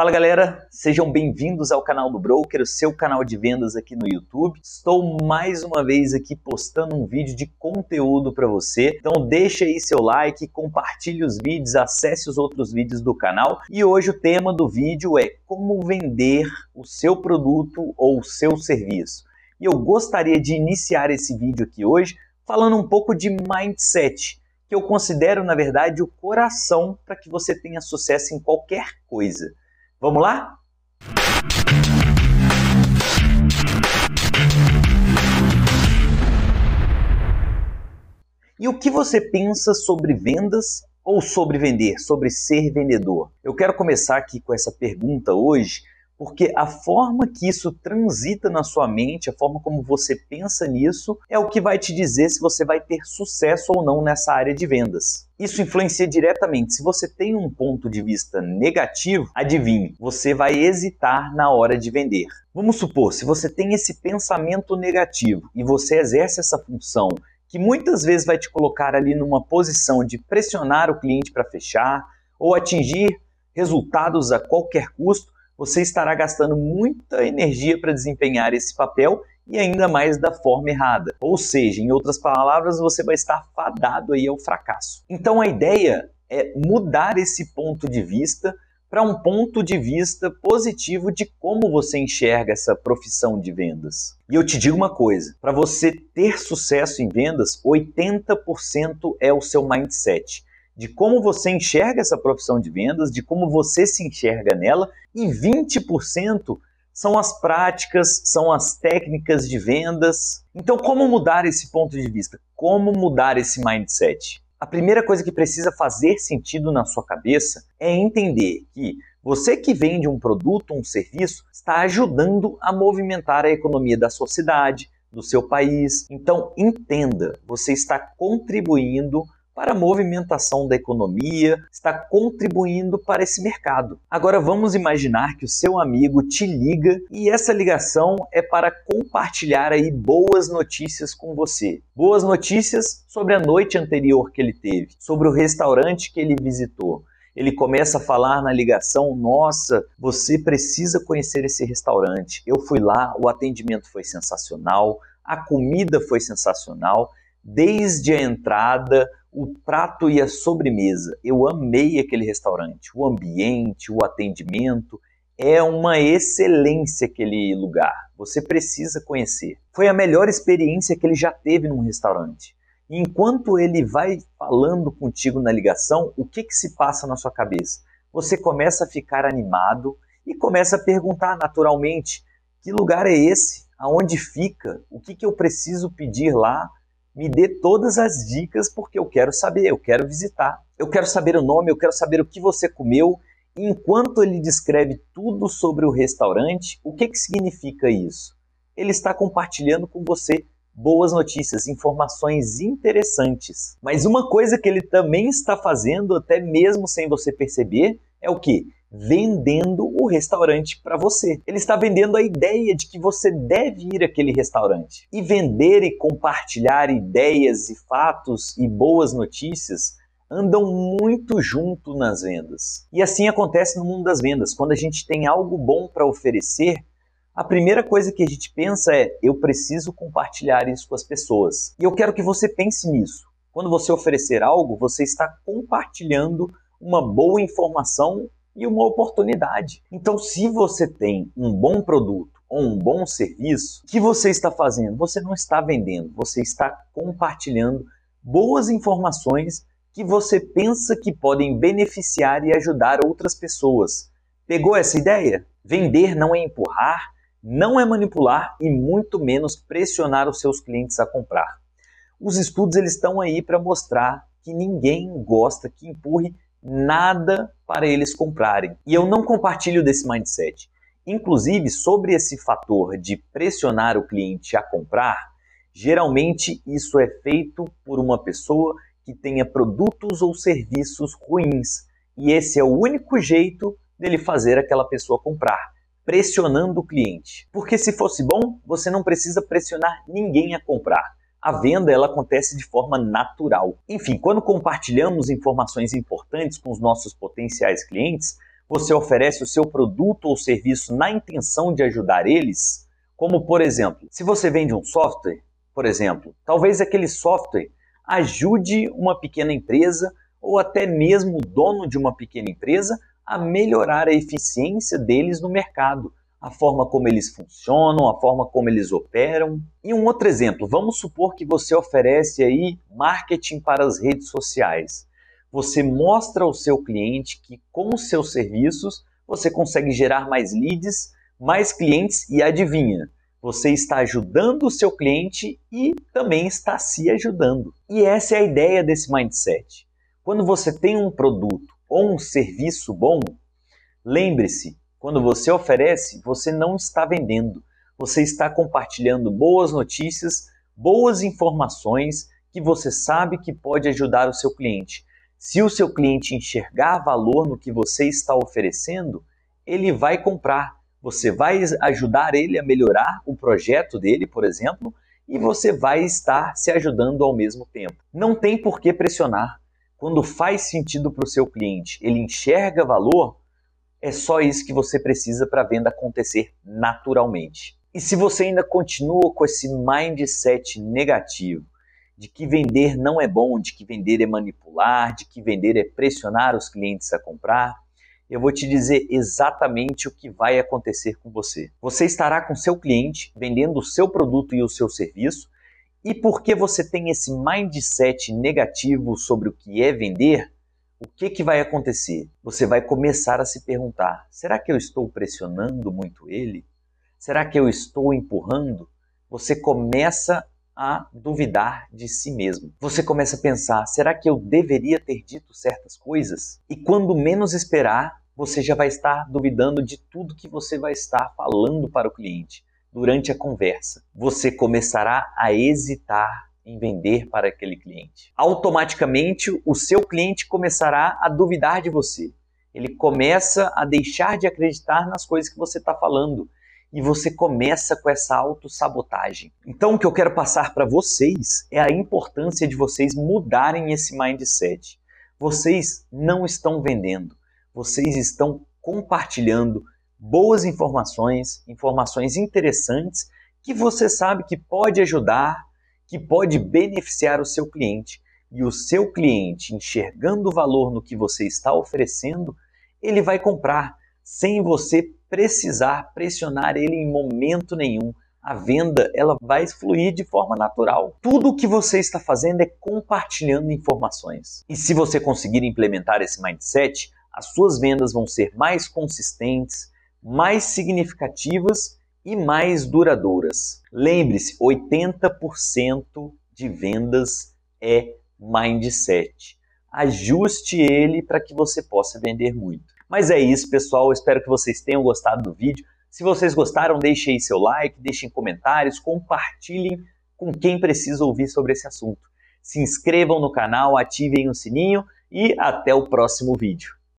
Fala galera, sejam bem-vindos ao canal do Broker, o seu canal de vendas aqui no YouTube. Estou mais uma vez aqui postando um vídeo de conteúdo para você. Então deixa aí seu like, compartilhe os vídeos, acesse os outros vídeos do canal. E hoje o tema do vídeo é como vender o seu produto ou o seu serviço. E eu gostaria de iniciar esse vídeo aqui hoje falando um pouco de mindset, que eu considero na verdade o coração para que você tenha sucesso em qualquer coisa. Vamos lá? E o que você pensa sobre vendas ou sobre vender, sobre ser vendedor? Eu quero começar aqui com essa pergunta hoje, porque a forma que isso transita na sua mente, a forma como você pensa nisso, é o que vai te dizer se você vai ter sucesso ou não nessa área de vendas. Isso influencia diretamente. Se você tem um ponto de vista negativo, adivinhe, você vai hesitar na hora de vender. Vamos supor, se você tem esse pensamento negativo e você exerce essa função que muitas vezes vai te colocar ali numa posição de pressionar o cliente para fechar ou atingir resultados a qualquer custo, você estará gastando muita energia para desempenhar esse papel e ainda mais da forma errada. Ou seja, em outras palavras, você vai estar fadado aí ao fracasso. Então a ideia é mudar esse ponto de vista para um ponto de vista positivo de como você enxerga essa profissão de vendas. E eu te digo uma coisa: para você ter sucesso em vendas, 80% é o seu mindset de como você enxerga essa profissão de vendas, de como você se enxerga nela, e 20% são as práticas, são as técnicas de vendas. Então, como mudar esse ponto de vista? Como mudar esse mindset? A primeira coisa que precisa fazer sentido na sua cabeça é entender que você que vende um produto, um serviço, está ajudando a movimentar a economia da sua cidade, do seu país. Então, entenda, você está contribuindo para a movimentação da economia, está contribuindo para esse mercado. Agora vamos imaginar que o seu amigo te liga e essa ligação é para compartilhar aí boas notícias com você. Boas notícias sobre a noite anterior que ele teve, sobre o restaurante que ele visitou. Ele começa a falar na ligação: Nossa, você precisa conhecer esse restaurante. Eu fui lá, o atendimento foi sensacional, a comida foi sensacional, desde a entrada, o prato e a sobremesa. Eu amei aquele restaurante, o ambiente, o atendimento. É uma excelência aquele lugar. Você precisa conhecer. Foi a melhor experiência que ele já teve num restaurante. Enquanto ele vai falando contigo na ligação, o que, que se passa na sua cabeça? Você começa a ficar animado e começa a perguntar naturalmente: que lugar é esse? Aonde fica? O que, que eu preciso pedir lá? Me dê todas as dicas porque eu quero saber, eu quero visitar. Eu quero saber o nome, eu quero saber o que você comeu. Enquanto ele descreve tudo sobre o restaurante, o que, que significa isso? Ele está compartilhando com você boas notícias, informações interessantes. Mas uma coisa que ele também está fazendo, até mesmo sem você perceber, é o que? Vendendo o restaurante para você. Ele está vendendo a ideia de que você deve ir àquele restaurante. E vender e compartilhar ideias e fatos e boas notícias andam muito junto nas vendas. E assim acontece no mundo das vendas. Quando a gente tem algo bom para oferecer, a primeira coisa que a gente pensa é: eu preciso compartilhar isso com as pessoas. E eu quero que você pense nisso. Quando você oferecer algo, você está compartilhando uma boa informação e uma oportunidade. Então, se você tem um bom produto ou um bom serviço, o que você está fazendo? Você não está vendendo, você está compartilhando boas informações que você pensa que podem beneficiar e ajudar outras pessoas. Pegou essa ideia? Vender não é empurrar, não é manipular e muito menos pressionar os seus clientes a comprar. Os estudos eles estão aí para mostrar que ninguém gosta que empurre nada para eles comprarem. E eu não compartilho desse mindset. Inclusive, sobre esse fator de pressionar o cliente a comprar, geralmente isso é feito por uma pessoa que tenha produtos ou serviços ruins. E esse é o único jeito dele fazer aquela pessoa comprar, pressionando o cliente. Porque se fosse bom, você não precisa pressionar ninguém a comprar a venda ela acontece de forma natural. Enfim, quando compartilhamos informações importantes com os nossos potenciais clientes, Você oferece o seu produto ou serviço na intenção de ajudar eles? Como, por exemplo, se você vende um software, por exemplo, talvez aquele software ajude uma pequena empresa ou até mesmo o dono de uma pequena empresa a melhorar a eficiência deles no mercado, a forma como eles funcionam, a forma como eles operam. E um outro exemplo, vamos supor que você oferece aí marketing para as redes sociais. Você mostra ao seu cliente que com os seus serviços você consegue gerar mais leads, mais clientes e adivinha, você está ajudando o seu cliente e também está se ajudando. E essa é a ideia desse mindset. Quando você tem um produto ou um serviço bom, lembre-se, quando você oferece, você não está vendendo. Você está compartilhando boas notícias, boas informações que você sabe que pode ajudar o seu cliente. Se o seu cliente enxergar valor no que você está oferecendo, ele vai comprar você vai ajudar ele a melhorar o projeto dele, por exemplo, e você vai estar se ajudando ao mesmo tempo. Não tem por que pressionar. Quando faz sentido para o seu cliente, ele enxerga valor, é só isso que você precisa para a venda acontecer naturalmente. E se você ainda continua com esse mindset negativo, de que vender não é bom, de que vender é manipular, de que vender é pressionar os clientes a comprar, eu vou te dizer exatamente o que vai acontecer com você. Você estará com seu cliente vendendo o seu produto e o seu serviço, e porque você tem esse mindset negativo sobre o que é vender, o que, que vai acontecer? Você vai começar a se perguntar: será que eu estou pressionando muito ele? Será que eu estou empurrando? Você começa a duvidar de si mesmo. Você começa a pensar: será que eu deveria ter dito certas coisas? E quando menos esperar, você já vai estar duvidando de tudo que você vai estar falando para o cliente durante a conversa. Você começará a hesitar em vender para aquele cliente. Automaticamente, o seu cliente começará a duvidar de você. Ele começa a deixar de acreditar nas coisas que você está falando e você começa com essa autossabotagem. Então, o que eu quero passar para vocês é a importância de vocês mudarem esse mindset. Vocês não estão vendendo, vocês estão compartilhando boas informações, informações interessantes que você sabe que pode ajudar, que pode beneficiar o seu cliente. E o seu cliente, enxergando o valor no que você está oferecendo, ele vai comprar sem você precisar pressionar ele em momento nenhum. A venda ela vai fluir de forma natural. Tudo o que você está fazendo é compartilhando informações. E se você conseguir implementar esse mindset, as suas vendas vão ser mais consistentes, mais significativas e mais duradouras. Lembre-se, 80% de vendas é mindset. Ajuste ele para que você possa vender muito. Mas é isso, pessoal. espero que vocês tenham gostado do vídeo. Se vocês gostaram, deixem seu like, deixem comentários, compartilhem com quem precisa ouvir sobre esse assunto. Se inscrevam no canal, ativem o sininho e até o próximo vídeo.